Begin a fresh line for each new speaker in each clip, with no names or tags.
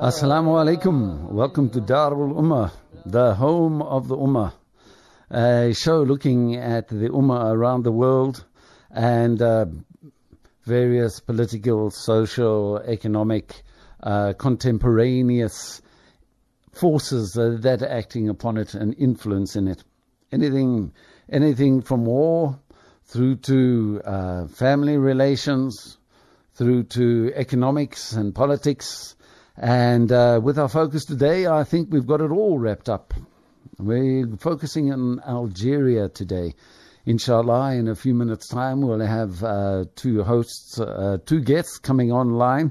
Assalamu alaikum. Welcome to Darul Ummah, the home of the Ummah. A show looking at the Ummah around the world and uh, various political, social, economic, uh, contemporaneous forces that are acting upon it and influencing it. Anything, anything from war through to uh, family relations, through to economics and politics. And uh, with our focus today, I think we've got it all wrapped up. We're focusing on Algeria today. Inshallah, in a few minutes' time, we'll have uh, two hosts, uh, two guests coming online,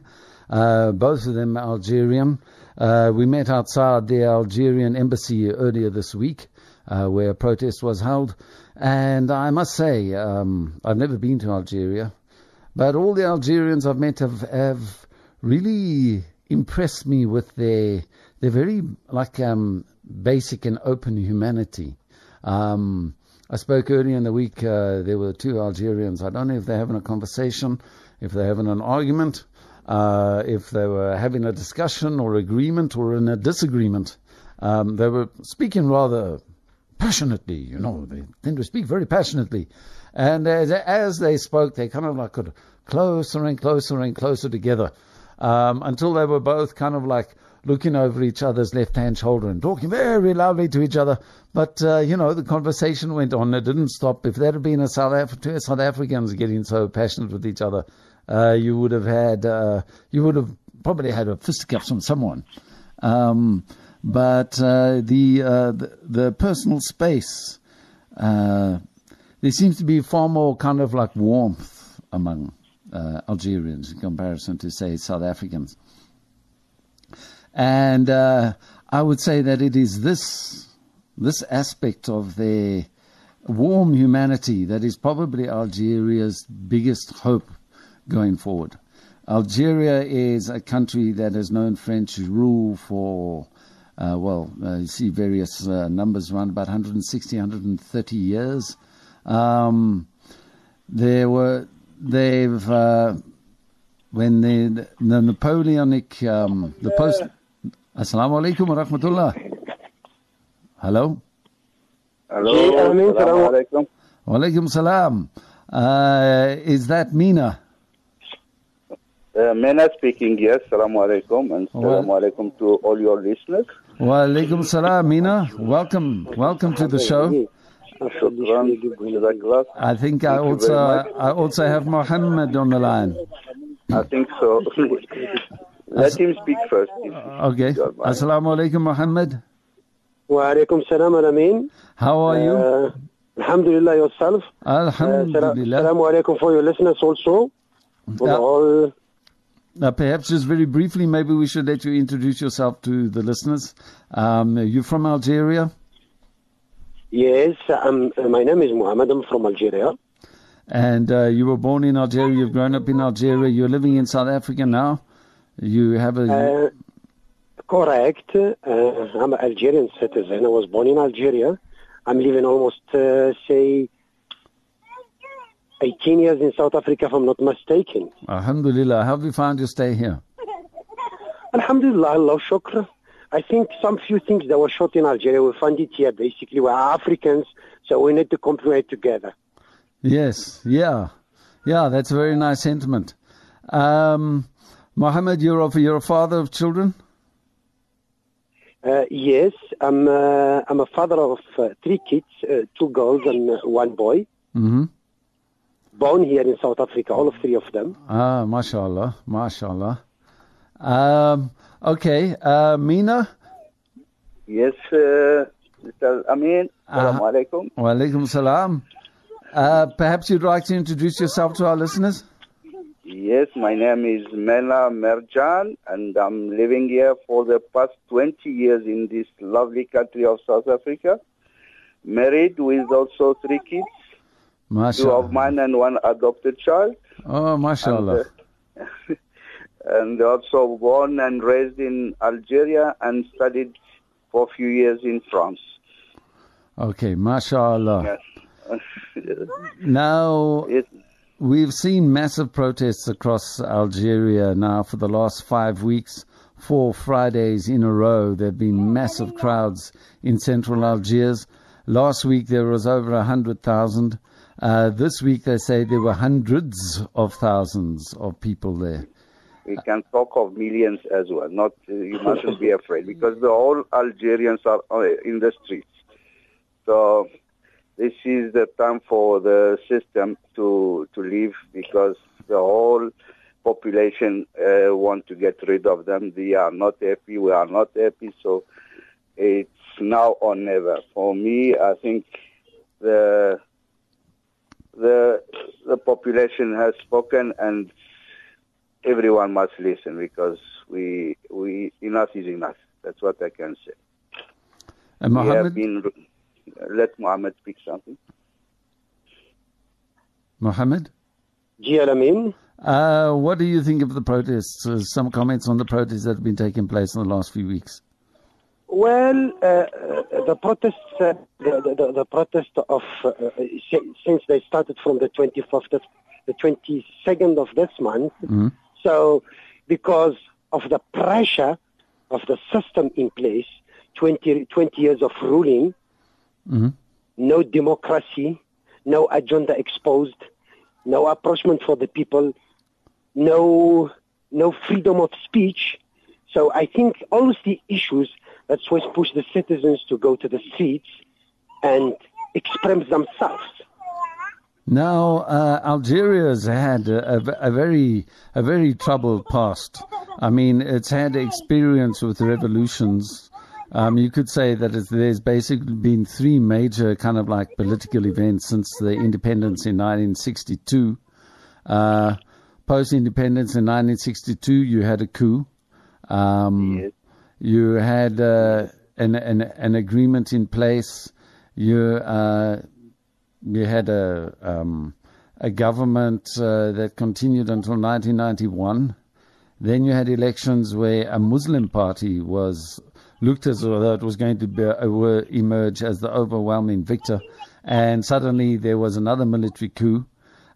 uh, both of them Algerian. Uh, we met outside the Algerian embassy earlier this week, uh, where a protest was held. And I must say, um, I've never been to Algeria, but all the Algerians I've met have, have really impressed me with their their very like um, basic and open humanity. Um, I spoke earlier in the week. Uh, there were two Algerians. I don't know if they're having a conversation, if they're having an argument, uh, if they were having a discussion or agreement or in a disagreement. Um, they were speaking rather passionately. You know, they tend to speak very passionately. And as, as they spoke, they kind of like got closer and closer and closer together um, until they were both kind of like looking over each other's left hand shoulder and talking very loudly to each other. But, uh, you know, the conversation went on. It didn't stop. If there had been a South, Af- two South Africans getting so passionate with each other, uh, you would have had, uh, you would have probably had a fisticuffs from someone. Um, but uh, the, uh, the, the personal space, uh, there seems to be far more kind of like warmth among uh, Algerians in comparison to, say, South Africans. And uh, I would say that it is this this aspect of their warm humanity that is probably Algeria's biggest hope going forward. Algeria is a country that has known French rule for, uh, well, uh, you see various uh, numbers around about 160, 130 years. Um, there were they've uh, when the, the Napoleonic um, the post. Assalamu alaikum wa rahmatullah. Hello.
Hello. Assalamu alaikum.
Wa alaikum salam. Uh, is that Mena?
Uh, Mena speaking, yes. Assalamu alaikum. And assalamu alaikum to all your listeners.
Wa alaikum salam, Mena. Welcome. Welcome to the show. I think I also I also have Mohammed on the line.
I think so. Let him speak first.
Okay. Assalamu alaikum, Mohammed.
Wa alaikum salam, Alameen.
How are you?
Uh, alhamdulillah, yourself.
Alhamdulillah.
Uh, alaikum for your listeners also.
Uh,
all.
Now, perhaps just very briefly, maybe we should let you introduce yourself to the listeners. Um, you're from Algeria
yes, um, my name is Muhammad. I'm from Algeria.
and uh, you were born in Algeria. You've grown up in Algeria. You're living in South Africa now. You have a
Uh, correct. Uh, I'm an Algerian citizen. I was born in Algeria. I'm living almost, uh, say, 18 years in South Africa, if I'm not mistaken.
Alhamdulillah. How have you found your stay here?
Alhamdulillah, Allah shukr. I think some few things that were shot in Algeria, we find it here. Basically, we're Africans, so we need to complement together.
Yes, yeah, yeah. That's a very nice sentiment. Um, Mohammed, you're a, you're a father of children.
Uh, yes, I'm, uh, I'm a father of uh, three kids, uh, two girls and uh, one boy,
Mm-hmm.
born here in South Africa, all of three of them.
Ah, mashallah, mashallah. Um, okay, uh, Mena.
Yes, uh, Mr. Amin. Assalamu
Uh,
alaikum.
Wa alaikum salam. Uh, perhaps you'd like to introduce yourself to our listeners.
Yes, my name is Mena Medjane, and I'm living here for the past 20 years in this lovely country of South Africa. Married with also three kids, two of mine and one adopted child.
Oh, mashallah.
And, uh, and also born and raised in Algeria and studied for a few years in France.
Okay, mashallah.
Yes.
Now,
It,
we've seen massive protests across Algeria now for the last five weeks four Fridays in a row. There have been massive crowds in central Algiers. Last week there was over a hundred thousand. Uh, this week they say there were hundreds of thousands of people there.
We can talk of millions as well. Not uh, you mustn't be afraid because the whole Algerians are uh, in the streets. So this is the time for the system to to leave because the whole population uh, want to get rid of them. They are not happy. We are not happy. So it's now or never. For me, I think the the the population has spoken and everyone must listen because we we enough is enough. That's what I can say.
And
We have
Mohammed,
been let Mohammed speak something.
Mohammed,
Ji Alameen.
uh, what do you think of the protests? Uh, some comments on the protests that have been taking place in the last few weeks.
Well, uh, uh, the protests, uh, the, the, the protest of uh, uh, since they started from the 25th, the 22nd of this month.
Mhm.
So, because of the pressure of the system in place, 20, 20 years of ruling,
Mhm.
no democracy, no agenda exposed, no approachment for the people, no no freedom of speech. So I think all of the issues that's what push the citizens to go to the streets and express themselves.
Now, uh, Algeria's had a, a, a very a very troubled past. I mean, it's had experience with revolutions. Um, you could say that it's, there's basically been three major kind of like political events since the independence in 1962. Uh, Post independence in 1962, you had a coup. Um,
Yes.
you had uh, an, an an agreement in place. You uh, you had a um, a government uh, that continued until 1991. Then you had elections where a Muslim party was looked as though it was going to be, uh, emerge as the overwhelming victor, and suddenly there was another military coup.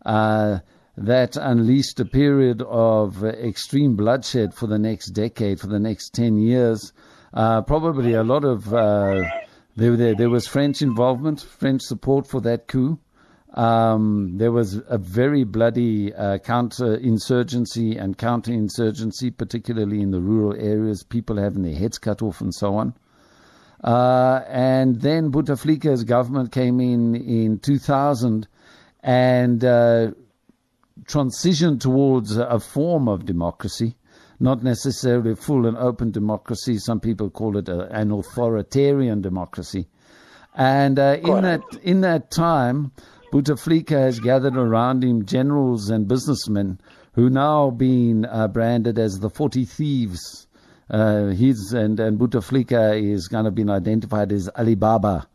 Uh, that unleashed a period of extreme bloodshed for the next decade, for the next 10 years. Uh, probably a lot of, uh, there, there, there was French involvement, French support for that coup. Um, there was a very bloody uh, counter-insurgency and counter-insurgency, particularly in the rural areas, people having their heads cut off and so on. Uh, and then Bouteflika's government came in in 2000 and uh, transitioned towards a form of democracy, not necessarily a full and open democracy. Some people call it a, an authoritarian democracy. And uh, in that in that time, Bouteflika has gathered around him generals and businessmen who now being uh, branded as the 40 thieves. Uh, he's and and Bouteflika is kind of been identified as Alibaba.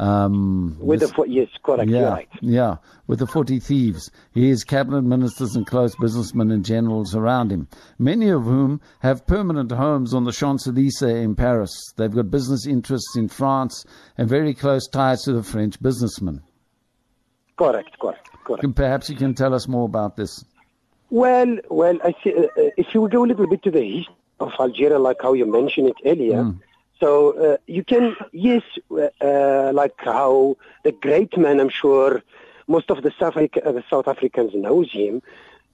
Um,
With the yes, correct.
Yeah,
right.
yeah, with the 40 thieves. He has cabinet ministers and close businessmen and generals around him, many of whom have permanent homes on the Champs-Élysées in Paris. They've got business interests in France and very close ties to the French businessmen.
Correct. Correct. Correct.
Perhaps you can tell us more about this.
Well, well, I see, uh, uh, if you go a little bit to the history of Algeria, like how you mentioned it earlier, so uh, you can, yes, uh, uh, like how the great man, I'm sure most of the South, Africa, uh, the South Africans knows him,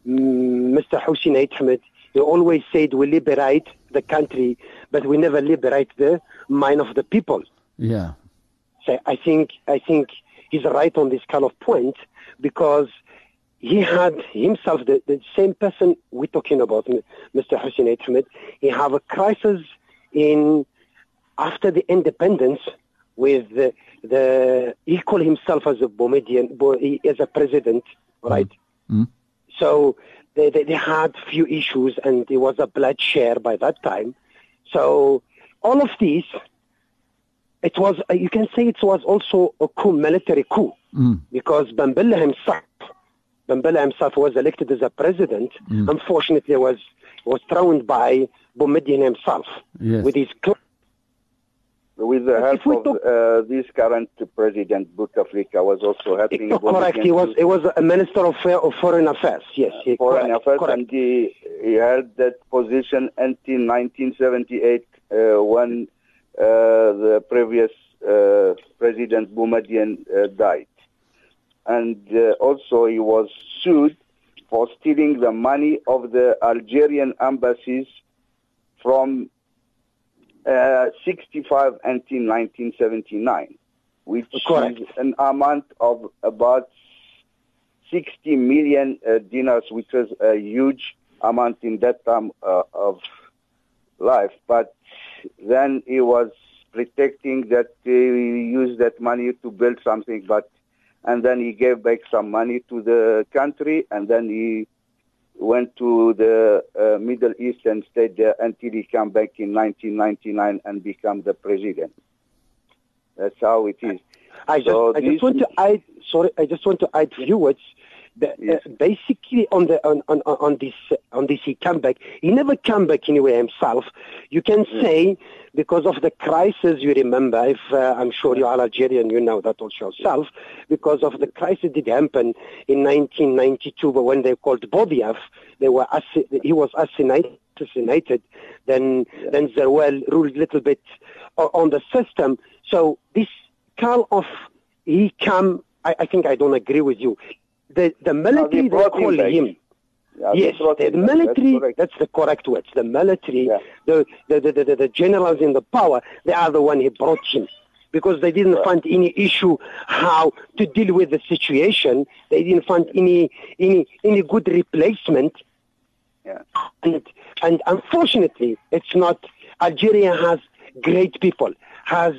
Mr. Hussein Ahmed, he always said we liberate the country, but we never liberate the mind of the people.
Yeah,
So I think I think he's right on this kind of point because he had himself the, the same person we're talking about, Mr. Hussein Ahmed. He have a crisis in after the independence with the, the he called himself as a Boumediene, Bo- he- as a president, right?
Mm.
So they, they, they had few issues and there was a blood share by that time. So all of these it was uh, you can say it was also a coup, military coup,
Mm.
because Ben Bella himself, Ben Bella himself was elected as a president. Unfortunately, was was thrown by Boumediene himself
Yes.
with his cl-
with the help of talk, uh, this current president, Bouteflika was also helping.
correct. He was he was a minister of, of foreign affairs. Yes,
he, foreign correct, affairs, correct. and he, he held that position until 1978 uh, when uh, the previous uh, president Boumediene uh, died, and uh, also he was sued for stealing the money of the Algerian embassies from uh, 65 until 1979, which Correct. is an amount of about 60 million uh, dinars, which was a huge amount in that time uh, of life. But then he was protecting that he used that money to build something, but and then he gave back some money to the country, and then he went to the uh, Middle East and stayed there until he came back in 1999 and became the president. That's how it is.
I just, I just want to add. Sorry, I just want to add few words. The, uh, yes. uh, basically, on the on, on on this on this he came back. He never came back anyway himself. You can yes. say because of the crisis, you remember, if uh, I'm sure you are Algerian, you know that also yourself, because of the crisis that happened in 1992 when they called Boudiaf, they were he was assassinated, assassinated then, then Zeroual ruled a little bit on the system. So this call of he come, I, I think I don't agree with you. The, the military, they call him yeah, yes, the, the military, that's, that's, the correct words. The military, yeah. the, the, the, the, the generals in the power, they are the one who brought him because they didn't right. find any issue how to deal with the situation. They didn't find any any any good replacement. Yeah. And and unfortunately, it's not. Algeria has great people, has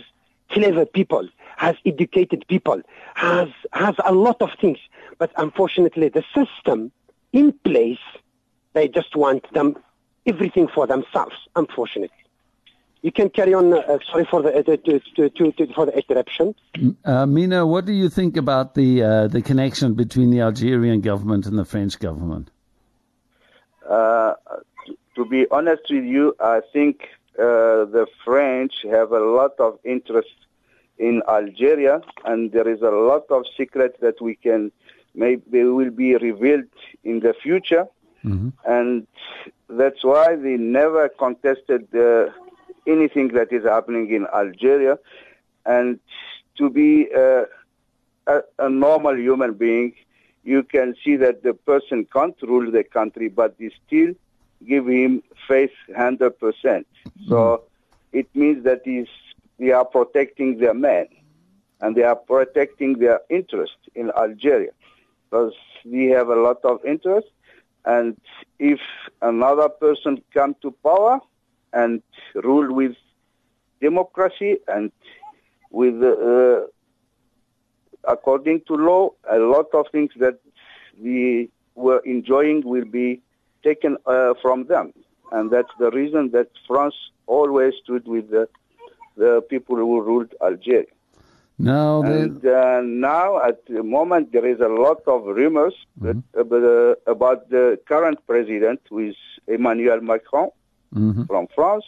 clever people, has educated people, has has a lot of things. But unfortunately, the system in place, they just want them everything for themselves, unfortunately. You can carry on. Uh, sorry for the uh, to, to, to, for the interruption.
Uh, Mena, what do you think about the uh, the connection between the Algerian government and the French government?
Uh, to be honest with you, I think uh, the French have a lot of interest in Algeria, and there is a lot of secrets that we can maybe will be revealed in the future. Mm-hmm. And that's why they never contested uh, anything that is happening in Algeria. And to be uh, a, a, normal human being, you can see that the person can't rule the country, but they still give him faith 100%. Mm-hmm. So it means that he's, they are protecting their men and they are protecting their interest in Algeria because we have a lot of interest. And if another person come to power and rule with democracy and with uh, according to law, a lot of things that we were enjoying will be taken uh, from them. And that's the reason that France always stood with the, the people who ruled Algeria.
No,
and uh, now at the moment there is a lot of rumors mm-hmm. that, uh, about the current president, who is Emmanuel Macron mm-hmm. from France,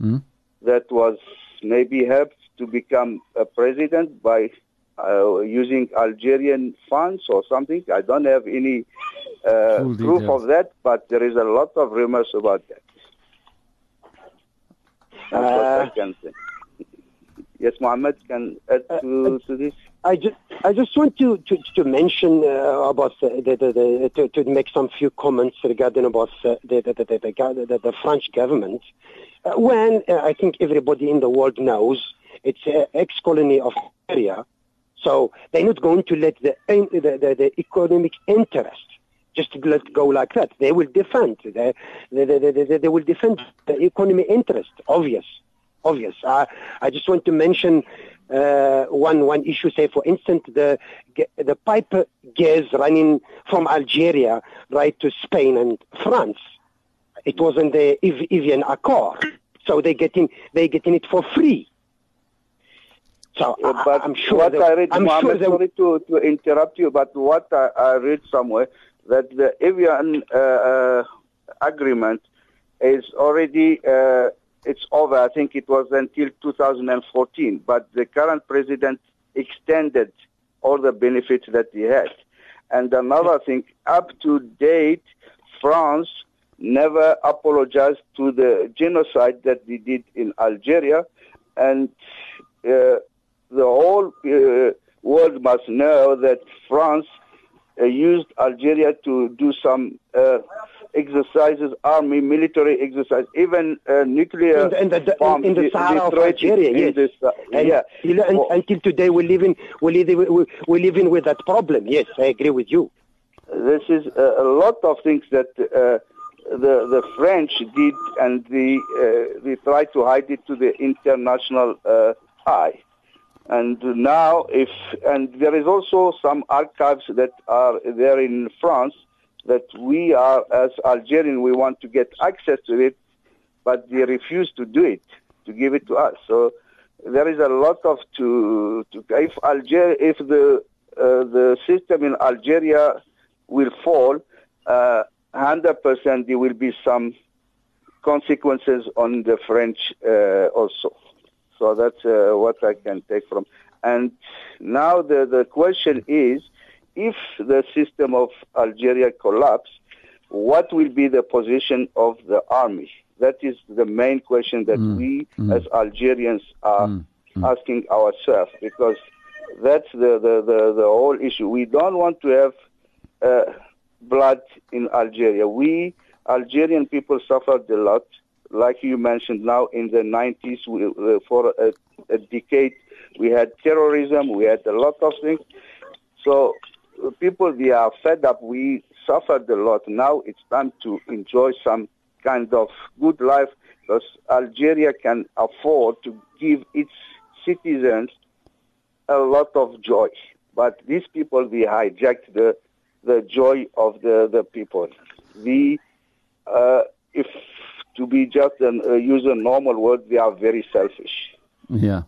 mm-hmm. that was maybe helped to become a president by uh, using Algerian funds or something. I don't have any uh, proof of that, but there is a lot of rumors about that. That's what I uh, can say. Yes, Mohammed can add uh, to, uh, to this.
I just, I just want to, to, to mention uh, about the, the, the, the, to, to make some few comments regarding about the, the, the, the, the, the French government. Uh, when uh, I think everybody in the world knows it's an ex-colony of Syria, so they're not going to let the, the, the, the economic interest just let go like that. They will defend. They, they, they, they, they will defend the economic interest, obvious obvious. I, I just want to mention uh, one one issue. Say, for instance, the the pipe gas running from Algeria right to Spain and France. It was in the Evian Accord, so they getting they getting it for free.
So uh, but I'm sure what I read, I'm Mohammed, sure sorry to, to interrupt you, but what I, I read somewhere that the Evian uh, uh, agreement is already uh, it's over. I think it was until 2014, but the current president extended all the benefits that he had. And another thing, up to date, France never apologized to the genocide that they did in Algeria, and uh, the whole uh, world must know that France uh, used Algeria to do some uh, exercises, army, military exercises, even uh, nuclear
in, in the,
bombs.
in the Sahara of Algeria, yes.
This, uh,
and,
yeah.
you know, and,
Well,
until today, we're living, we're living, we're living with that problem. Yes, I agree with you.
this is a, a lot of things that uh, the the French did, and the uh, they tried to hide it to the international uh, eye. And now, if and there is also some archives that are there in France that we are as Algerian we want to get access to it, but they refuse to do it to give it to us. So there is a lot of to, to if Algeria if the uh, the system in Algeria will fall, uh, 100% there will be some consequences on the French uh, also. So that's uh, what I can take from. And now the, the question is, if the system of Algeria collapse, what will be the position of the army? That is the main question that we as Algerians are asking ourselves because that's the, the, the, the whole issue. We don't want to have uh, blood in Algeria. We Algerian people suffered a lot, like you mentioned. Now in the 90s, we, uh, for a, a decade, we had terrorism. We had a lot of things. So people, they are fed up. We suffered a lot. Now it's time to enjoy some kind of good life because Algeria can afford to give its citizens a lot of joy. But these people, they hijacked the the joy of the, the people. We, uh, if to be just an, uh, use a normal word, they are very selfish.
Yeah.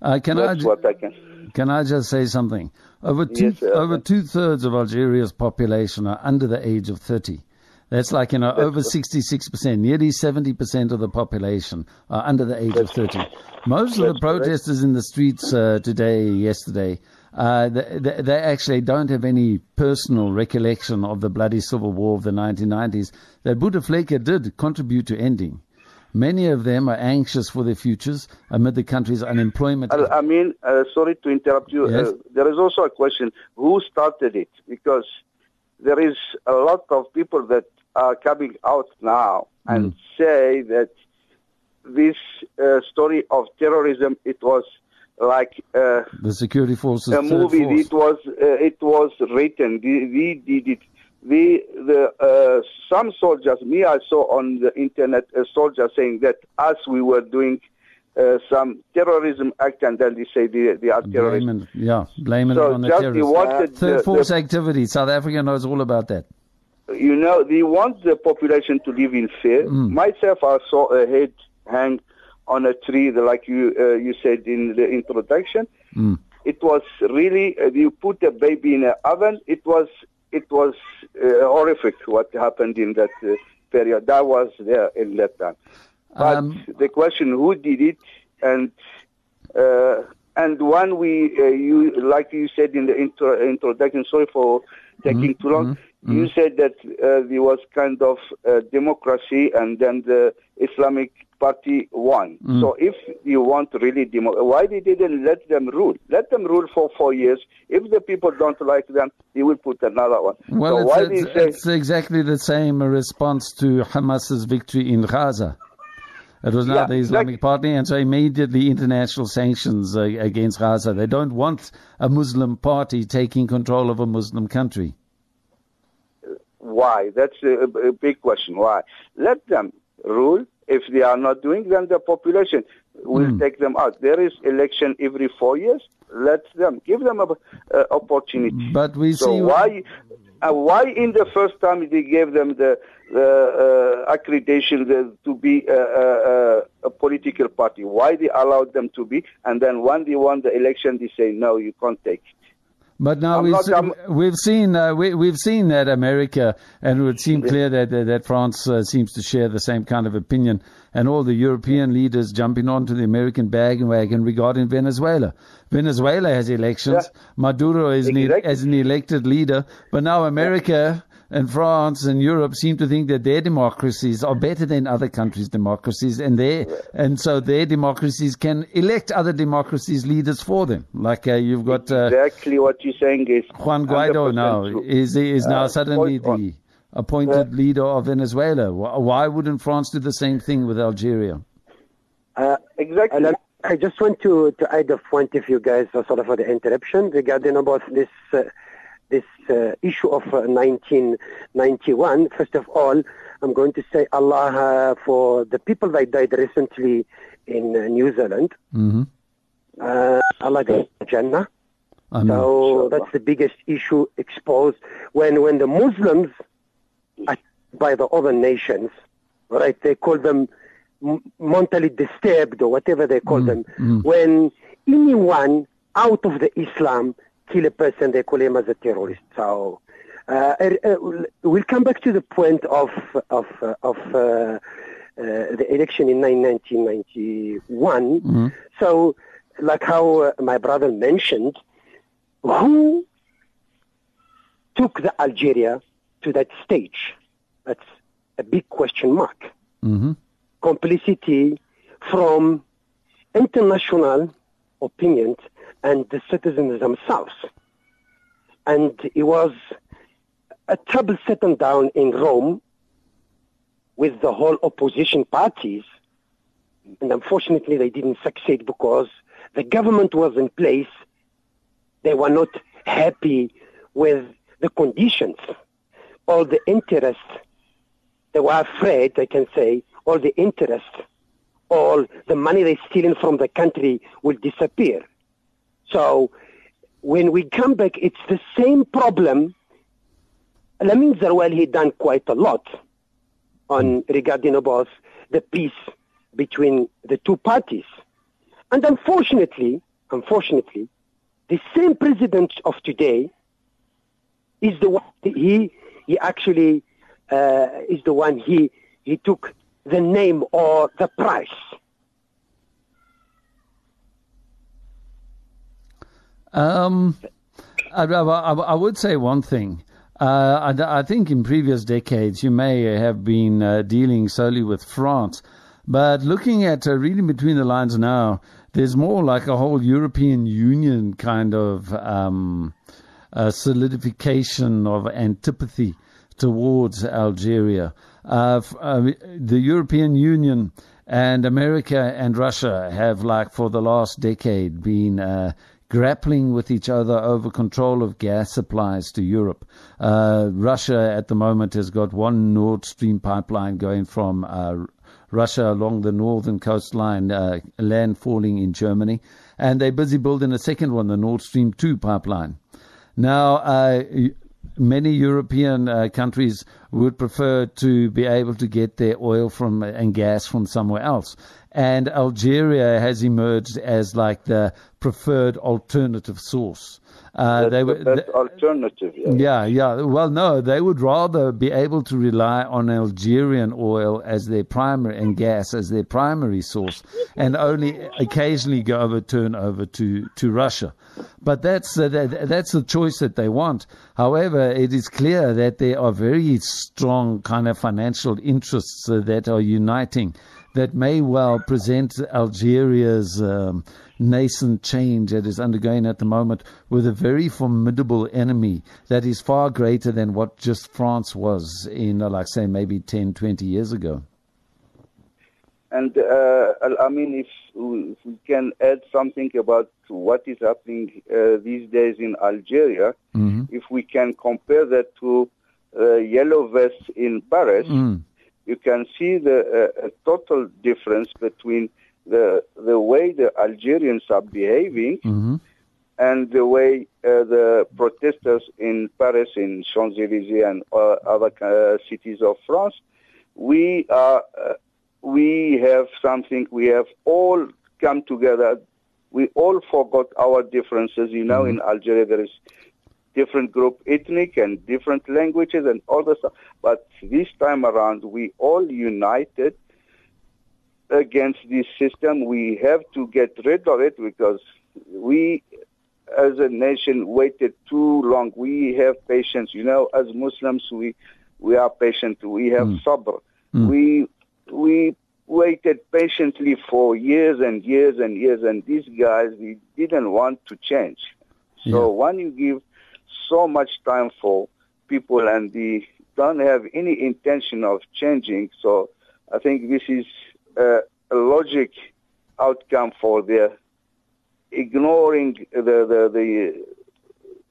Uh, can I
That's
ju-
what I can.
Can I just say something? Over two
yes,
over two thirds of Algeria's population are under the age of thirty. That's like you know over sixty six percent, nearly seventy percent of the population are under the age of thirty. Most of the
That's
protesters in the streets uh, today, yesterday, uh, they, they, they actually don't have any personal recollection of the bloody civil war of the 1990s that Bouteflika did contribute to ending. Many of them are anxious for their futures amid the country's unemployment.
I, I mean, uh, sorry to interrupt you.
Yes.
Uh, there is also a question: Who started it? Because there is a lot of people that are coming out now and say that this uh, story of terrorism it was like uh,
the security forces.
a movie.
force.
It was uh, it was written. We did it. We the uh, some soldiers. Me, I saw on the internet a soldier saying that as we were doing uh, some terrorism act, and then they say they, they are terrorists.
Blame it, yeah, blame it on the terrorists. Third
the,
force
the,
activity. South Africa knows all about that.
you know they want the population to live in fear. Myself, I saw a head hang on a tree, like you uh, you said in the introduction. It was really uh, you put a baby in an oven. It was it was uh, horrific what happened in that uh, period. That was there in that time. But
Um,
the question who did it and uh, and one we uh, you like you said in the intro, introduction. Sorry for taking too long. You said that uh, there was kind of uh, democracy, and then the Islamic Party won. So if you want really demo, why they didn't let them rule? Let them rule for four years. If the people don't like them, they will put another one.
Well,
so why
it's, it's,
say
it's exactly the same response to Hamas's victory in Gaza. It was not
Yeah,
the Islamic
like-
Party, and so immediately international sanctions uh, against Gaza. They don't want a Muslim party taking control of a Muslim country.
Why? That's a, a big question. Why? Let them rule. If they are not doing, then the population will
Hmm.
take them out. There is election every four years. Let them give them a, a opportunity.
But we
so
see
why? Uh, why in the first time they gave them the, the uh, accreditation the, to be a, a, a, a political party? Why they allowed them to be, and then when they won the election, they say no, you can't take. it.
But now we've, not, we've seen uh, we, have seen that America, and it would seem clear that that, that France uh, seems to share the same kind of opinion, and all the European leaders jumping onto the American bandwagon regarding Venezuela. Venezuela has elections. Yeah. Maduro is exactly. an, as an elected leader, but now America and France and Europe seem to think that their democracies are better than other countries' democracies, and they and so their democracies can elect other democracies leaders for them. Like uh, you've got
uh, exactly what you're saying is
Juan Guaido now is is now uh, suddenly the appointed leader of Venezuela. Why wouldn't France do the same thing with Algeria?
Uh, exactly. I just want to, to add a point if you guys are sort of for the interruption regarding about this uh, this uh, issue of 1991, uh, first of all, I'm going to say Allah uh, for the people that died recently in uh, New Zealand. Mm-hmm. Allah gave Jannah. Amen. So that's the biggest issue exposed when when the Muslims by the other nations, right? They call them mentally disturbed or whatever they call mm, them. Mm. When anyone out of the Islam kill a person, they call him as a terrorist. So uh, uh, we'll come back to the point of of uh, of uh, uh, the election in 1991. Mm-hmm. So, like how uh, my brother mentioned, who took the Algeria to that stage? That's a big question mark. Mm-hmm. Complicity from international opinions and the citizens themselves. And it was a trouble setting down in Rome with the whole opposition parties. And unfortunately, they didn't succeed because the government was in place. They were not happy with the conditions. All the interests, they were afraid, I can say, all the interest, all the money they're stealing from the country will disappear. So when we come back, it's the same problem. Lamin Zeroual, he done quite a lot on regarding about the peace between the two parties. And unfortunately, unfortunately, the same president of today is the one he he actually uh, is the one he he took the name or the price
Um, I, I, I, would say one thing. Uh, I, I, think in previous decades you may have been uh, dealing solely with France, but looking at uh, reading between the lines now, there's more like a whole European Union kind of um, solidification of antipathy towards Algeria. Uh, the European Union and America and Russia have, like for the last decade, been uh, grappling with each other over control of gas supplies to Europe. Uh, Russia at the moment has got one Nord Stream pipeline going from uh, Russia along the northern coastline, uh, landfalling in Germany, and they're busy building a second one, the Nord Stream 2 pipeline. Now, uh, many European uh, countries would prefer to be able to get their oil from and gas from somewhere else and Algeria has emerged as like the preferred alternative source.
Uh, they were the alternative. Yeah.
yeah, yeah. Well, no, they would rather be able to rely on Algerian oil as their primary and gas as their primary source, and only occasionally go over turn over to to Russia. But that's uh, that, that's the choice that they want. However, it is clear that there are very strong kind of financial interests uh, that are uniting that may well present Algeria's um, nascent change that is undergoing at the moment with a very formidable enemy that is far greater than what just France was in, uh, like, say, maybe 10, 20 years ago.
And uh, I mean, if we, can add something about what is happening uh, these days in Algeria, mm-hmm. if we can compare that to uh, yellow vests in Paris, mm you can see the uh, total difference between the the way the Algerians are behaving mm-hmm. and the way uh, the protesters in Paris, in Champs Elysees, and uh, other uh, cities of France. We are uh, we have something. We have all come together we all forgot our differences. You know, mm-hmm. in Algeria there is different group, ethnic and different languages and all the stuff. But this time around, we all united against this system. We have to get rid of it because we, as a nation, waited too long. We have patience. You know, as Muslims, we we are patient. We have mm. sabr. Mm. We we waited patiently for years and years and years, and these guys we didn't want to change. So yeah. when you give so much time for people and they don't have any intention of changing. So I think this is a, logic outcome for their ignoring the, the, the,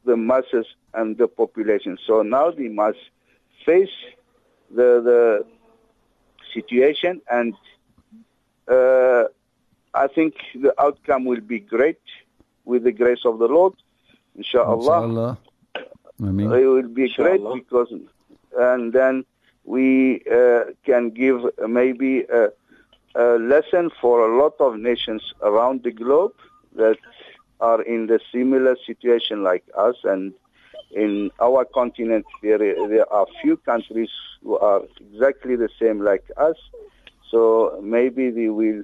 the masses and the population. So now they must face the, the situation and uh, I think the outcome will be great with the grace of the Lord. Inshallah. Inshallah. I mean, it will be great because, and then we uh, can give maybe a, a, lesson for a lot of nations around the globe that are in the similar situation like us. And in our continent, there there are few countries who are exactly the same like us. So maybe they will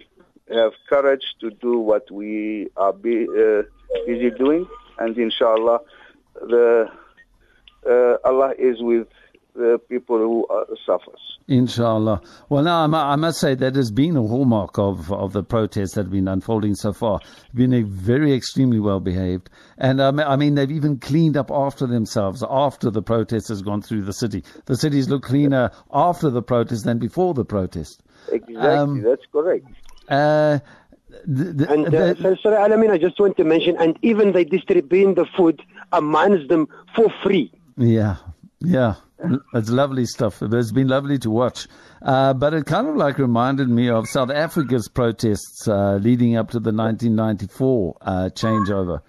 have courage to do what we are be, uh, busy doing, and inshallah, the uh, Allah is with the people who uh, suffers.
Inshallah. Well, now I must say that has been a hallmark of, of the protests that have been unfolding so far. Been a very extremely well behaved, and um, I mean they've even cleaned up after themselves after the protest has gone through the city. The cities look cleaner after the protest than before the protest.
Exactly, um, that's correct. Uh,
the, the, and uh, the, sorry, Alameen, I just want to mention, and even they distribute the food amongst them for free.
Yeah, yeah. It's lovely stuff. It's been lovely to watch. Uh, but it kind of like reminded me of South Africa's protests uh, leading up to the 1994 uh, changeover.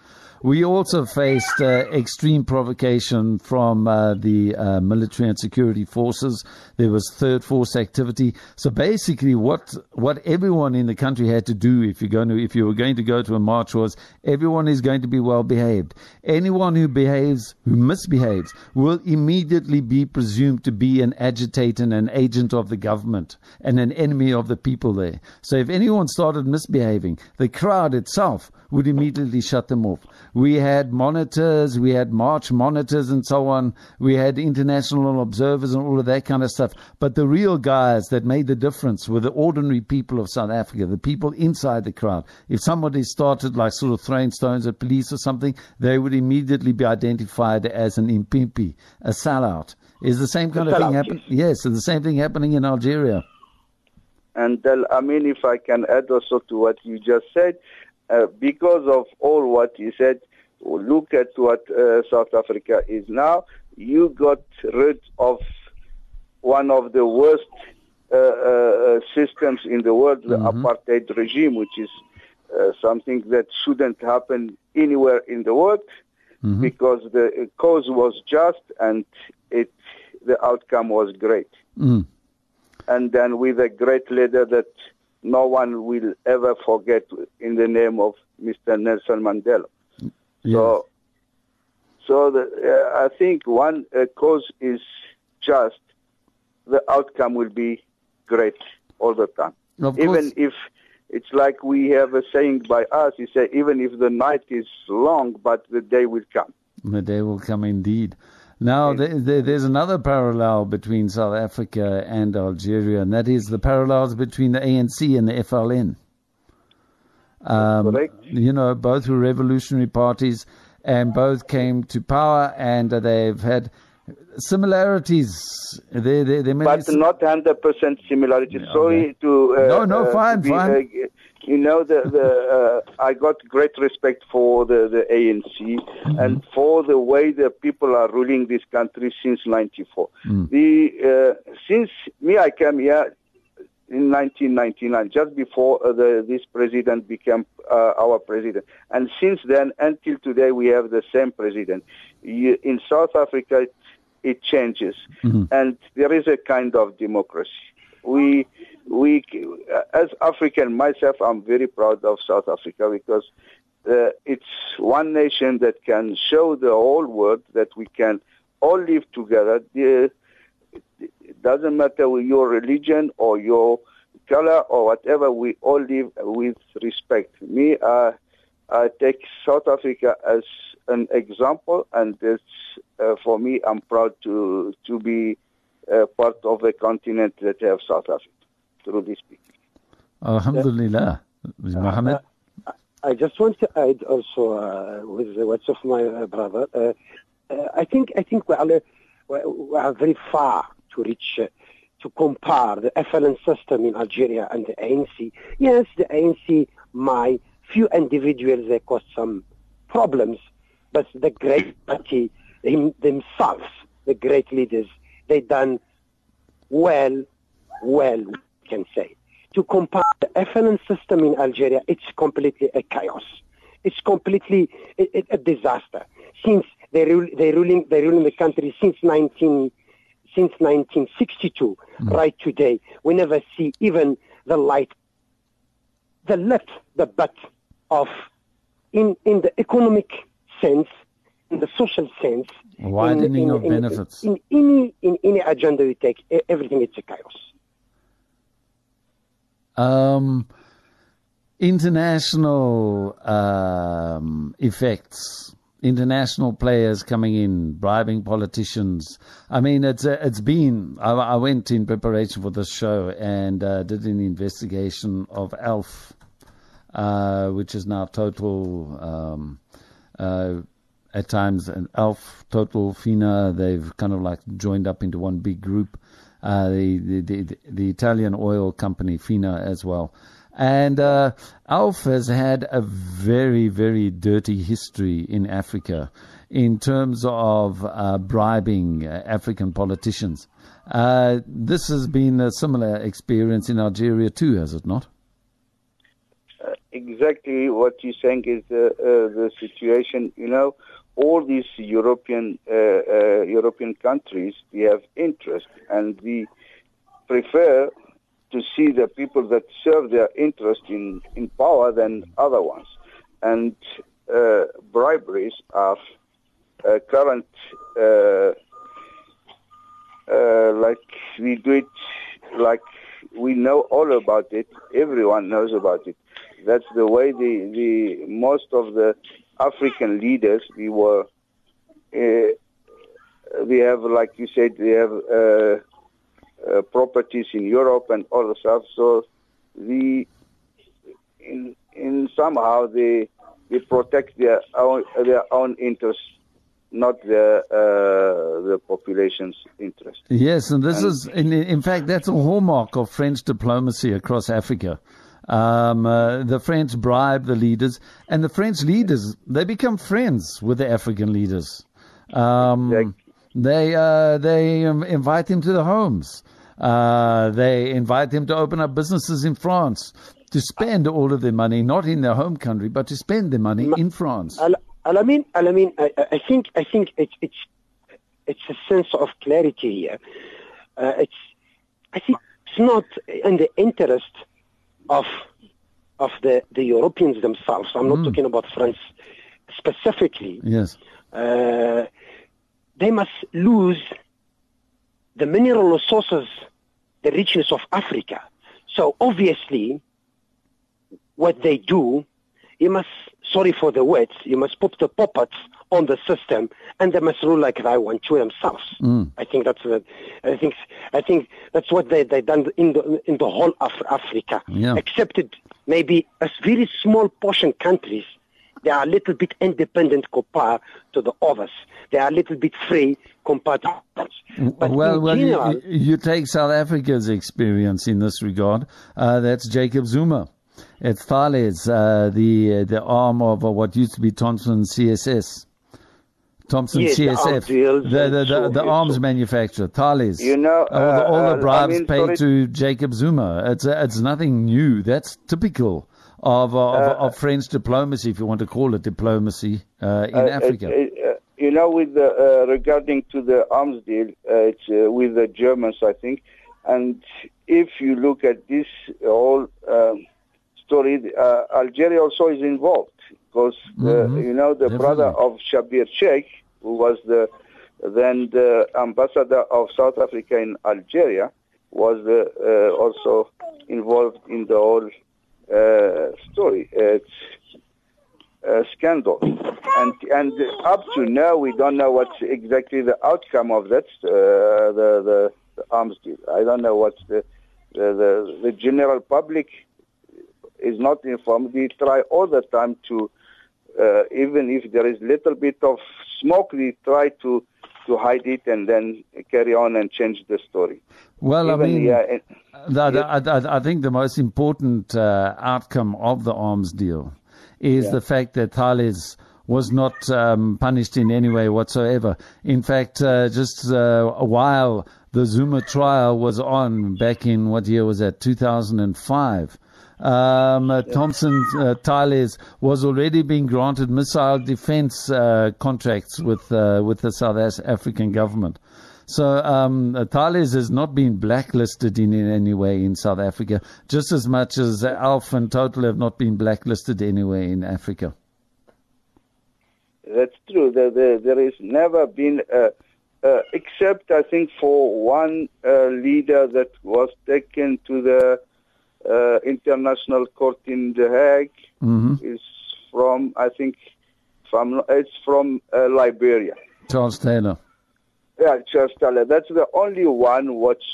We also faced uh, extreme provocation from uh, the uh, military and security forces. There was third force activity. So basically, what what everyone in the country had to do if you're going to if you were going to go to a march was everyone is going to be well behaved. Anyone who behaves who misbehaves will immediately be presumed to be an agitator and an agent of the government and an enemy of the people there. So if anyone started misbehaving, the crowd itself would immediately shut them off. We had monitors, we had march monitors and so on. We had international observers and all of that kind of stuff. But the real guys that made the difference were the ordinary people of South Africa, the people inside the crowd. If somebody started like sort of throwing stones at police or something, they would immediately be identified as an impimpi, a sellout. Is the same kind of thing happening? Yes, the same thing happening in Algeria.
And uh, I mean, if I can add also to what you just said, uh, because of all what you said, look at what uh, South Africa is now. You got rid of one of the worst uh, uh systems in the world, the mm-hmm. apartheid regime, which is uh, something that shouldn't happen anywhere in the world mm-hmm. because the cause was just and it the outcome was great. Mm. And then with a great leader that no one will ever forget in the name of Mr. Nelson Mandela. Yes. So, so the, uh, I think one uh, cause is just, the outcome will be great all the time. Of even course. if it's like we have a saying by us, you say, even if the night is long, but the day will come.
The day will come indeed. Now, there, there, there's another parallel between South Africa and Algeria, and that is the parallels between the ANC and the FLN. Um, you know, both were revolutionary parties, and both came to power, and they've had similarities. They, they, they
but not hundred percent similarities. Yeah, Sorry to uh,
no, no, uh, fine, be, fine. Uh,
you know, the, the uh, I got great respect for the, the ANC mm-hmm. and for the way the people are ruling this country since '94. Mm. The uh, since me, I came here in 1999, just before uh, the, this president became uh, our president. And since then, until today, we have the same president. in South Africa, it, it changes, mm-hmm. and there is a kind of democracy. We we as African myself, I'm very proud of South Africa because uh, it's one nation that can show the whole world that we can all live together. The, it doesn't matter your religion or your color or whatever. We all live with respect. Me, uh, I take South Africa as an example, and it's, uh, for me, I'm proud to to be uh, part of the continent that have South Africa through this speaking.
Alhamdulillah, Mohammed.
Uh, I just want to add also uh, with the words of my uh, brother. Uh, uh, I think I think we are, we are very far to reach uh, to compare the FLN system in Algeria and the ANC. Yes, the ANC, my few individuals, they caused some problems, but the great party them, themselves, the great leaders, they done well, well, we can say. To compare the FLN system in Algeria, it's completely a chaos. It's completely a, a disaster. Since they rule, they ruling, they ruling the country since 19, since 1962, mm. right today, we never see even the light, the left, the butt of, in, in the economic sense, in the social sense,
widening
in, in,
of
in,
benefits.
In, any in any agenda you take, everything is a chaos.
Um, international um, effects, international players coming in, bribing politicians. I mean, it's uh, it's been. I, I, went in preparation for this show and uh, did an investigation of Elf, uh, which is now total. Um, uh, at times, an Elf, Total, FINA, they've kind of like joined up into one big group. Uh, the, the, the, the Italian oil company, FINA, as well. And uh, Elf has had a very, very dirty history in Africa in terms of uh, bribing uh, African politicians. Uh, this has been a similar experience in Algeria too, has it not?
Uh, exactly what you're saying is uh, the situation. You know, all these European European countries, they have interest, and we prefer to see the people that serve their interest in, in power than other ones. And uh, briberies are uh, current, uh, uh, like we do it, like we know all about it. Everyone knows about it. That's the way the, the most of the African leaders we were. Uh, we have, like you said, we have uh, uh, properties in Europe and all the stuff. So the in in somehow they they protect their own their own interests, not the uh, the population's interest.
Yes, and this and is in, in fact that's a hallmark of French diplomacy across Africa. Um, uh, the French bribe the leaders, and the French leaders they become friends with the African leaders. Um, exactly. They uh, they um, invite him to the homes. Uh, they invite him to open up businesses in France to spend all of their money not in their home country, but to spend their money in France.
I mean, I mean, I, I think I think it's it's it's a sense of clarity here. Uh, it's I think it's not in the interest of of the, the Europeans themselves. I'm not mm. talking about France specifically.
Yes.
Uh, they must lose the mineral resources, the richness of Africa. So obviously, what they do, you must, sorry for the words, you must put the puppets on the system, and they must rule like they want to themselves. Mm. I think that's the, I think I think that's what they they done in the in the whole of Africa,
yeah.
excepted maybe a very small portion countries they are a little bit independent compared to the others. They are a little bit free compared to others.
But well, well general, you, you, take South Africa's experience in this regard. Uh, that's Jacob Zuma. It's Thales, uh, the uh, the arm of uh, what used to be Thomson CSS. Thomson
yes,
CSF,
the,
the, the, the, the arms manufacturer, Thales.
You know,
all the, all the
uh,
bribes
I mean,
paid to Jacob Zuma. It's it's nothing new. That's typical of, uh, of, uh, of, French diplomacy, if you want to call it diplomacy, uh, in Africa?
you know, with the, regarding to the arms deal, it's with the Germans, I think. And if you look at this whole uh, Algeria also is involved because mm-hmm. you know the Definitely. brother of Schabir Shaik, who was the then the ambassador of South Africa in Algeria, was uh, also involved in the whole uh, story. It's a scandal, and and up to now we don't know what's exactly the outcome of that uh, the, the, the arms deal. I don't know what's the the, the the general public is not informed. We try all the time to, uh, even if there is little bit of smoke, we try to to hide it and then carry on and change the story.
Well, Even I mean, the, uh, the, I, I, think the most important uh, outcome of the arms deal is yeah. the fact that Thales was not um, punished in any way whatsoever. In fact, uh, just uh, a while the Zuma trial was on back in what year was that? 2005. Um, uh, Thomson uh, Thales was already being granted missile defense uh, contracts with uh, with the South African government. So um, Thales has not been blacklisted in, in any way in South Africa, just as much as Elf and Total have not been blacklisted anywhere in Africa.
That's true. There, there, there has never been, uh, uh, except I think for one uh, leader that was taken to the uh, international court in The Hague mm-hmm. is from, I think, from it's from uh, Liberia.
Charles Taylor.
Yeah, Charles Taylor. That's the only one which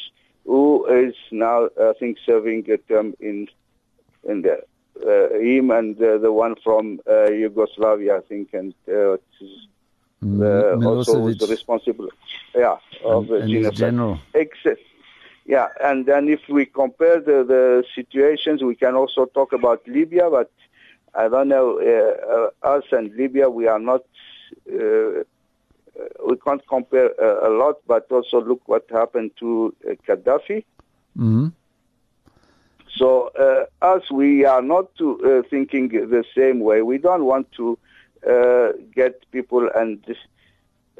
who is now, I think, serving a term in in there. Uh, him and uh, the one from uh, Yugoslavia, I think, and uh, mm, also was responsible, yeah, of
and,
the
general.
Except, yeah, and then if we compare the, the situations, we can also talk about Libya, but I don't know, uh, uh, us and Libya, we are not, uh, we can't compare uh, a lot, but also look what happened to uh, Gaddafi. Mm-hmm. So uh, us, we are not thinking the same way. We don't want to get people and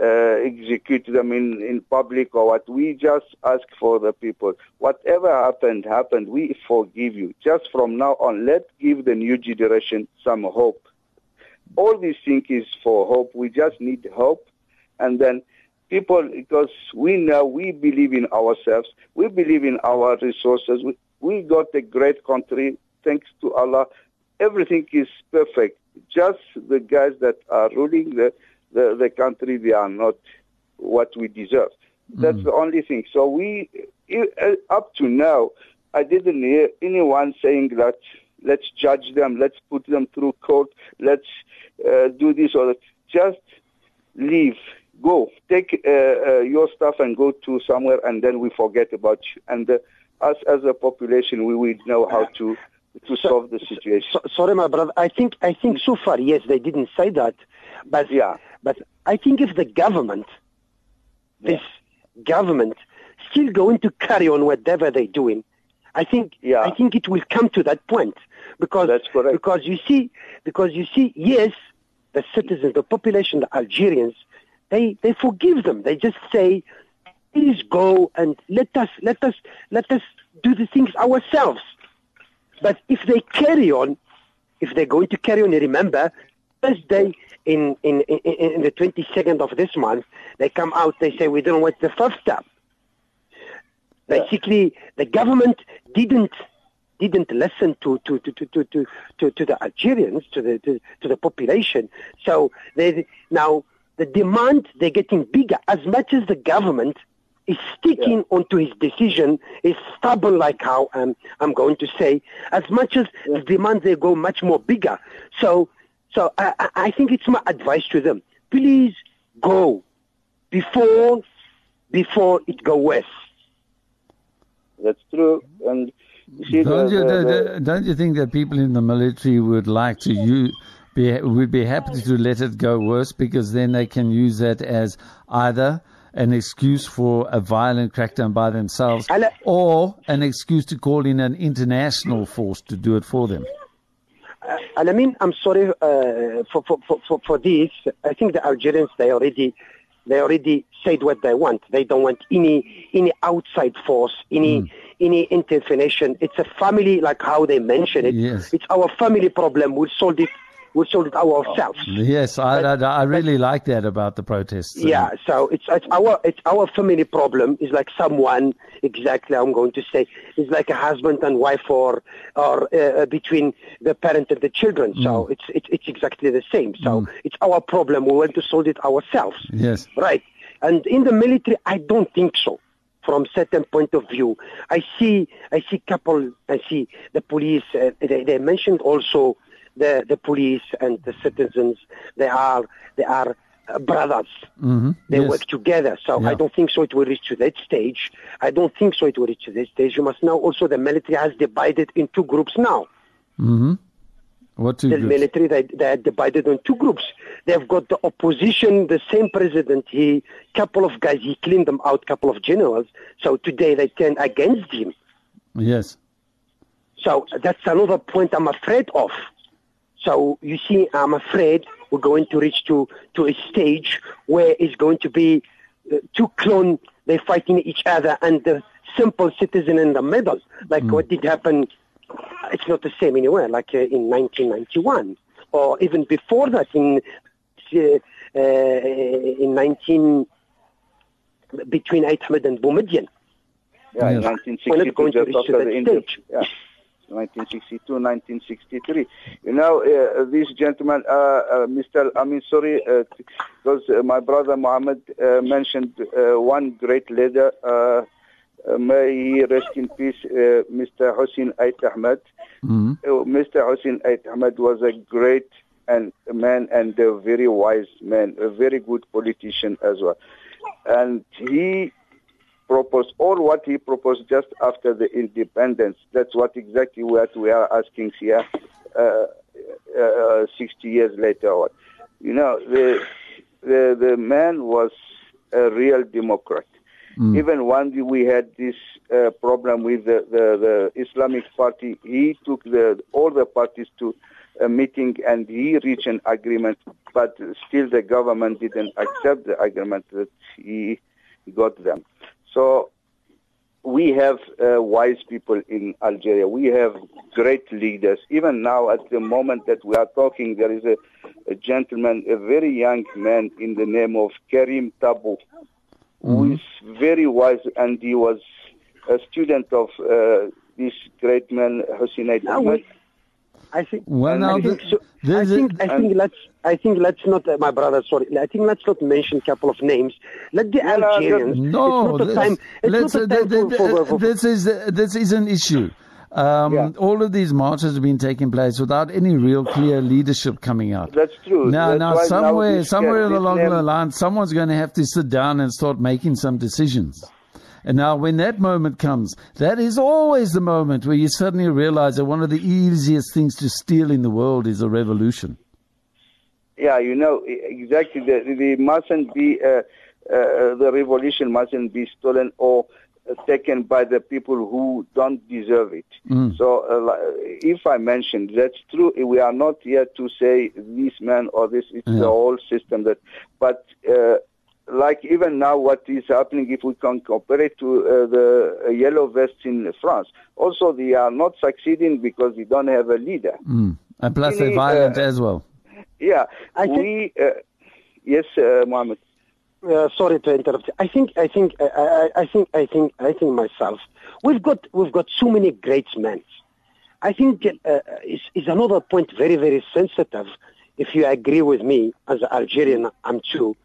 Uh, execute them in, in public or what. We just ask for the people. Whatever happened, happened. We forgive you. Just from now on, let's give the new generation some hope. All these things is for hope. We just need hope. And then people, because we know, we believe in ourselves. We believe in our resources. We, we got a great country. Thanks to Allah. Everything is perfect. Just the guys that are ruling the the, the country, they are not what we deserve. That's mm. the only thing. So we, uh, up to now, I didn't hear anyone saying that let's judge them, let's put them through court, let's uh, do this or that. Just leave, go, take uh, uh, your stuff and go to somewhere, and then we forget about you. And uh, us as a population, we will know how to to so, solve the situation.
So, sorry, my brother. I think I think so far, yes, they didn't say that, but
yeah.
But I think if the government, this yeah. government, still going to carry on whatever they're doing, I think yeah. I think it will come to that point because That's correct. because you see because you see yes the citizens the population the Algerians they they forgive them they just say please go and let us let us let us do the things ourselves but if they carry on if they're going to carry on remember Thursday in, in, in, in the 22nd of this month, they come out, they say, we don't know what's the first step. Basically, the government didn't didn't listen to to, to, to, to, to, to the Algerians, to the to, to the population. So they now the demand they're getting bigger as much as the government is sticking yeah. onto his decision, is stubborn like how um, I'm going to say, as much as yeah. the demand they go much more bigger. So so I, I think it's my advice to them. Please go before before it go worse.
That's true. And
you don't, you, the, the, don't you think that people in the military would like to use, be, would be happy to let it go worse because then they can use that as either an excuse for a violent crackdown by themselves or an excuse to call in an international force to do it for them?
And I mean, I'm sorry uh, for, for, for, for this. I think the Algerians, they already, They already said what they want. They don't want any any outside force, any mm. any intervention. It's a family, like how they mention it.
Yes.
It's our family problem. We'll solve it we solve it ourselves.
Yes, I, but, I, I really but, like that about the protests.
Yeah, so it's it's our it's our family problem. It's like someone exactly I'm going to say it's like a husband and wife or or uh, between the parent and the children. So mm. it's, it's it's exactly the same. So mm. it's our problem. We want to solve it ourselves.
Yes,
right. And in the military, I don't think so from certain point of view. I see, I see couple, I see the police. Uh, they, they mentioned also the, the police and the citizens, they are, they are brothers.
Mm-hmm.
They
yes.
work together. So
yeah.
I don't think so it will reach to that stage. I don't think so it will reach to that stage. You must know also the military has divided in two groups now.
Mm-hmm. What two
the
groups?
military, they, they are divided in two groups. They've got the opposition, the same president, he, couple of guys, he cleaned them out, couple of generals. So today they turn against him.
Yes.
So that's another point I'm afraid of. So you see, I'm afraid we're going to reach to, to a stage where it's going to be uh, two clone, they're fighting each other and the simple citizen in the middle. Like mm. what did happen, it's not the same anywhere, like uh, in 1991 or even before that in, uh, uh in 19, between Ahmed and Boumediene.
Yeah, in 1962,
We're not going to reach to that stage.
Yeah. 1962, 1963. You know, uh, this gentleman, uh, uh, Mr. I mean, sorry, uh, because uh, my brother Mohammed uh, mentioned one great leader. may he rest in peace, Mr. Hussein Ait Ahmed.
Mm-hmm.
Mr. Hussein Ait Ahmed was a great and man and a very wise man, a very good politician as well. And he proposed, or what he proposed just after the independence. That's what exactly what we are asking here, uh, uh, 60 years later. on. You know, the, the, the man was a real Democrat. Mm. Even when we had this uh, problem with the, the, the, Islamic Party, he took the, all the parties to a meeting and he reached an agreement, but still the government didn't accept the agreement that he got them. So we have uh, wise people in Algeria. We have great leaders. Even now, at the moment that we are talking, there is a, a gentleman, a very young man in the name of Karim Tabou, mm-hmm. who is very wise, and he was a student of uh, this great man, Hussein Ahmed.
I think.
Well, now
I think, so, I think, I think let's. I think let's not, uh, my brother. Sorry, I think let's not mention a couple of names. Let the Algerians.
No,
it's not time. It's not
time
for, for, for,
this is this is an issue. Um, yeah. All of these marches have been taking place without any real clear leadership coming out.
That's true.
Now,
That's
now somewhere,
now
somewhere along the line, someone's going to have to sit down and start making some decisions. And now, when that moment comes, that is always the moment where you suddenly realize that one of the easiest things to steal in the world is a revolution.
Yeah, you know, exactly. The, the mustn't be, uh, uh, the revolution mustn't be stolen or taken by the people who don't deserve it.
Mm.
So, uh, if I mentioned that's true, we are not here to say this man or this. It's yeah. the whole system that, but uh, like even now what is happening if we can compare it to uh, the yellow vests in France. Also, they are not succeeding because they don't have a leader.
Mm. And plus they're violent uh, as well.
Yeah. I we, uh, yes, uh, Mohammed.
Uh, sorry to interrupt. I think, I think, I, I, think, I think, I think myself. We've got, we've got so many great men. I think uh, is, is another point very, very sensitive. If you agree with me, as an Algerian, I'm too you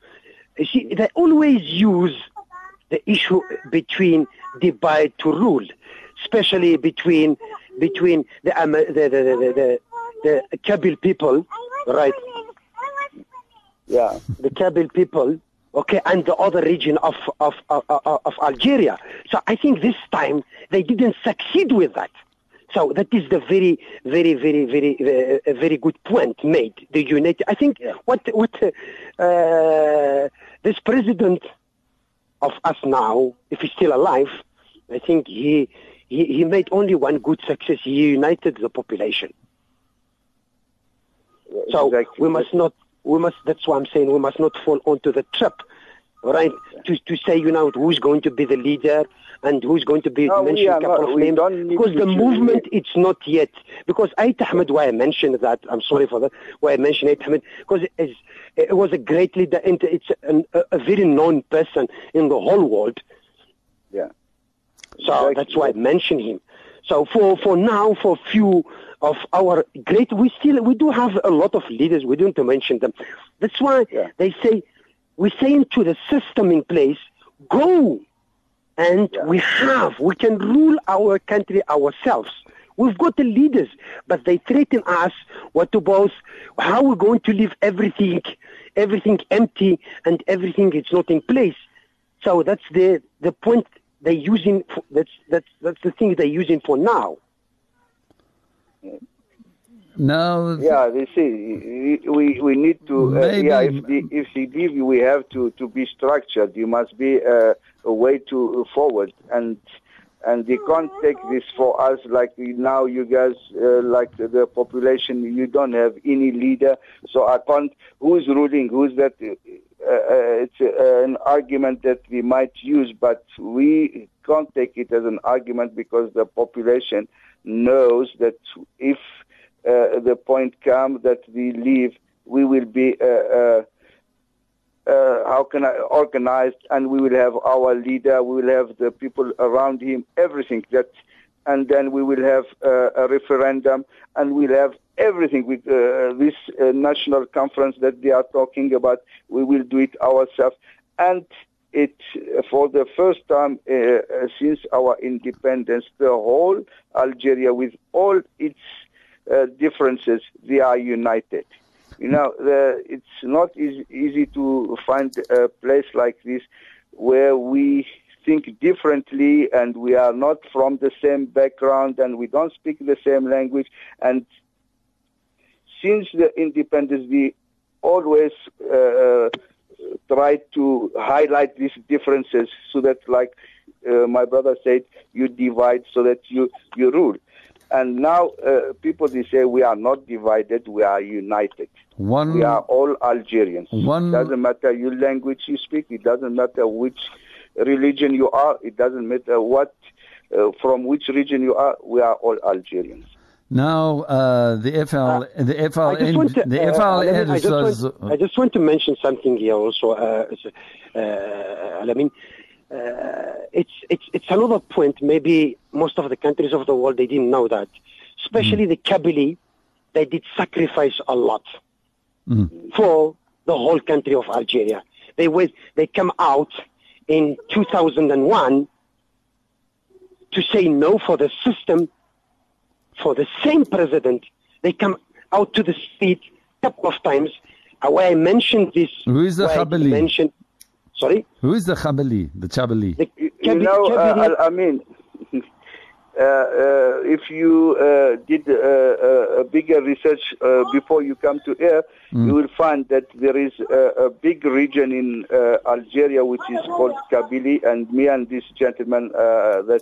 see, they always use the issue between divide to rule, especially between between the the, the, the, the, Kabyle people, right?
Yeah,
the Kabyle people, okay, and the other region of of, of of Algeria. So I think this time they didn't succeed with that. So that is the very, very, very, very, uh, very good point made. The United. I think what what uh, this president of us now, if he's still alive, I think he, he he made only one good success. He united the population. So
exactly.
we must not. We must. That's why I'm saying we must not fall onto the trap right? To to say you know who's going to be the leader and who's going to be
No, we
mention a couple
not-
of names because the movement
it.
it's not yet because Ait Ahmed why I mentioned that I'm sorry for that why I mentioned Ait Ahmed because it, is- it was a great leader and it's an, a, a very known person in the whole world
Yeah.
so
Exactly.
that's why I mentioned him. So for, for now, for few of our great, we still, we do have a lot of leaders. We don't mention them. That's why
Yeah.
they say, we're saying to the system in place, go. And
Yeah.
we have, we can rule our country ourselves. We've got the leaders, but they threaten us what about how we're going to leave everything, everything empty and everything is not in place. So that's the the point they're using. For, that's that's that's the thing they're using for now.
Now,
Yeah, they see we we need to. Uh, yeah, if the if the leave, we have to to be structured. You must be uh, a way to forward, and and they can't take this for us like now. You guys, uh, like the population, you don't have any leader, so I can't. Who's ruling? Who's that? Uh, uh, it's uh, an argument that we might use, but we can't take it as an argument because the population knows that if uh, the point comes that we leave, we will be uh, uh, uh, how can I organized, and we will have our leader, we will have the people around him, everything that, and then we will have uh, a referendum, and we'll have everything with uh, this uh, national conference that they are talking about. We will do it ourselves, and it for the first time uh, uh, since our independence, the whole Algeria, with all its uh, differences, they are united. You know, the, it's not easy, easy to find a place like this where we think differently and we are not from the same background and we don't speak the same language. And since the independence, we always uh, try to highlight these differences so that, like uh, my brother said, you divide so that you, you rule. And now uh, people they say we are not divided, we are united.
one
We are all Algerians.
One-
It doesn't matter your language you speak. It doesn't matter which religion you are. It doesn't matter what uh, from which region you are. We are all Algerians.
now uh, the FL the
I just want to,
the
uh,
FLN
Alameen, I, just want, I just want to mention something here also. Uh, uh, Alameen. uh, it's it's it's another point. Maybe most of the countries of the world they didn't know that, especially the Kabylie, they did sacrifice a lot for the whole country of Algeria. They went, they come out in 2001 to say no for the system, for the same president. They come out to the street a couple of times. Uh, where I mentioned this,
Who is the
mentioned, sorry,
who is the Khabali the Chabali
the
You, you know,
Kabylie-
uh, I I mean, uh, uh, if you uh, did uh, uh, a bigger research uh, before you come to here, you will find that there is a, a big region in uh, Algeria which is called Kabylie, and me and this gentleman uh, that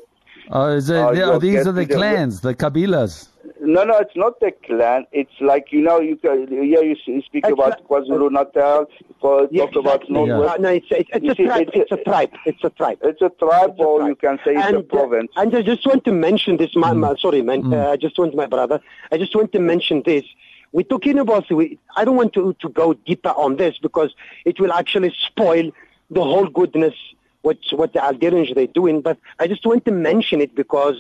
oh, is it,
Oh,
yeah, these are the
to the-
clans the Kabilas
No, no, it's not the clan. It's like you know, you can, yeah, you speak
It's
about
a-
KwaZulu Natal, talk
Yeah,
about
exactly.
Northwest.
Uh, no, it's, it's, it's a
see,
tribe.
it's
It's
a-
a tribe. It's a tribe.
It's a tribe,
It's a
or
tribe.
you can say it's a province.
Uh, and I just want to mention this. My, my, sorry, man. Uh, I just want my brother. I just want to mention this. We're talking about. We, I don't want to, to go deeper on this because it will actually spoil the whole goodness what what the Algerians they're doing. But I just want to mention it because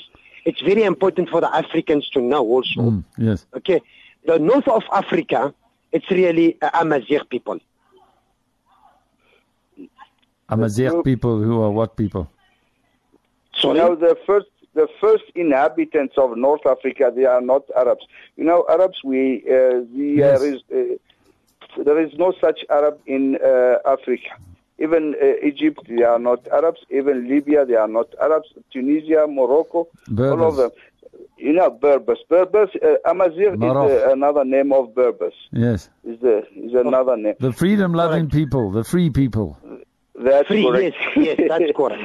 it's very important for the Africans to know also.
Mm, yes
Okay, the north of Africa, it's really uh, Amazigh people.
Amazigh people who are what people
You know, the first the first inhabitants of North Africa, they are not Arabs. You know, Arabs, we uh, the,
Yes.
there is uh, there is no such Arab in uh, Africa. Even uh, Egypt, they are not Arabs. Even Libya, they are not Arabs. Tunisia, Morocco, all of them. You know, Berbers. Berbers, uh, Amazigh is uh, another name of Berbers.
yes
Is the is another name.
the freedom loving people the free people
That's
Free,
correct.
yes, yes, that's correct.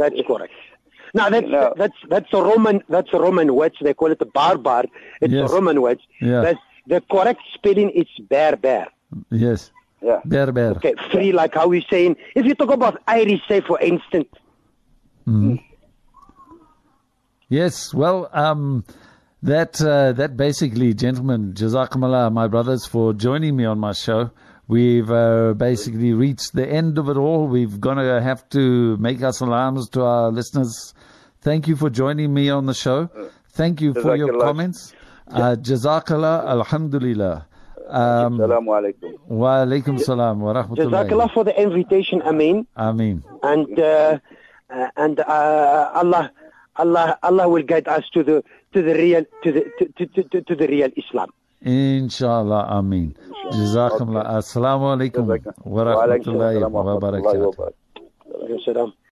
That's correct. Now that's
No.
that's that's a Roman that's a Roman words. They call it a barbar. It's
Yes.
a Roman words.
Yeah.
That's the correct spelling is bear bear.
yes
Yeah.
Berber.
Okay, free like how we're saying. If you talk about Irish, say for instance,
Yes, well, um, that uh, that basically, gentlemen, jazakumullah, my brothers, for joining me on my show. We've uh, basically reached the end of it all. We've gonna have to make our salams to our listeners. Thank you for joining me on the show. Thank you for your comments. Uh, jazakallah, alhamdulillah. Um,
Assalamu alaikum.
wa alaikum salam wa rahmatullahi.
Jazakallah for the invitation, Amin.
Ameen.
and uh, uh, and uh, Allah, Allah, Allah will guide us to the to the real to the to, to, to, to the real Islam.
Inshallah, Ameen. Jazakumullah. Assalamu alaikum wa
Wa alaikum
rahmatullahi wa
wa rahmatullahi wa
barakatuh.
barakatuh.
Salam.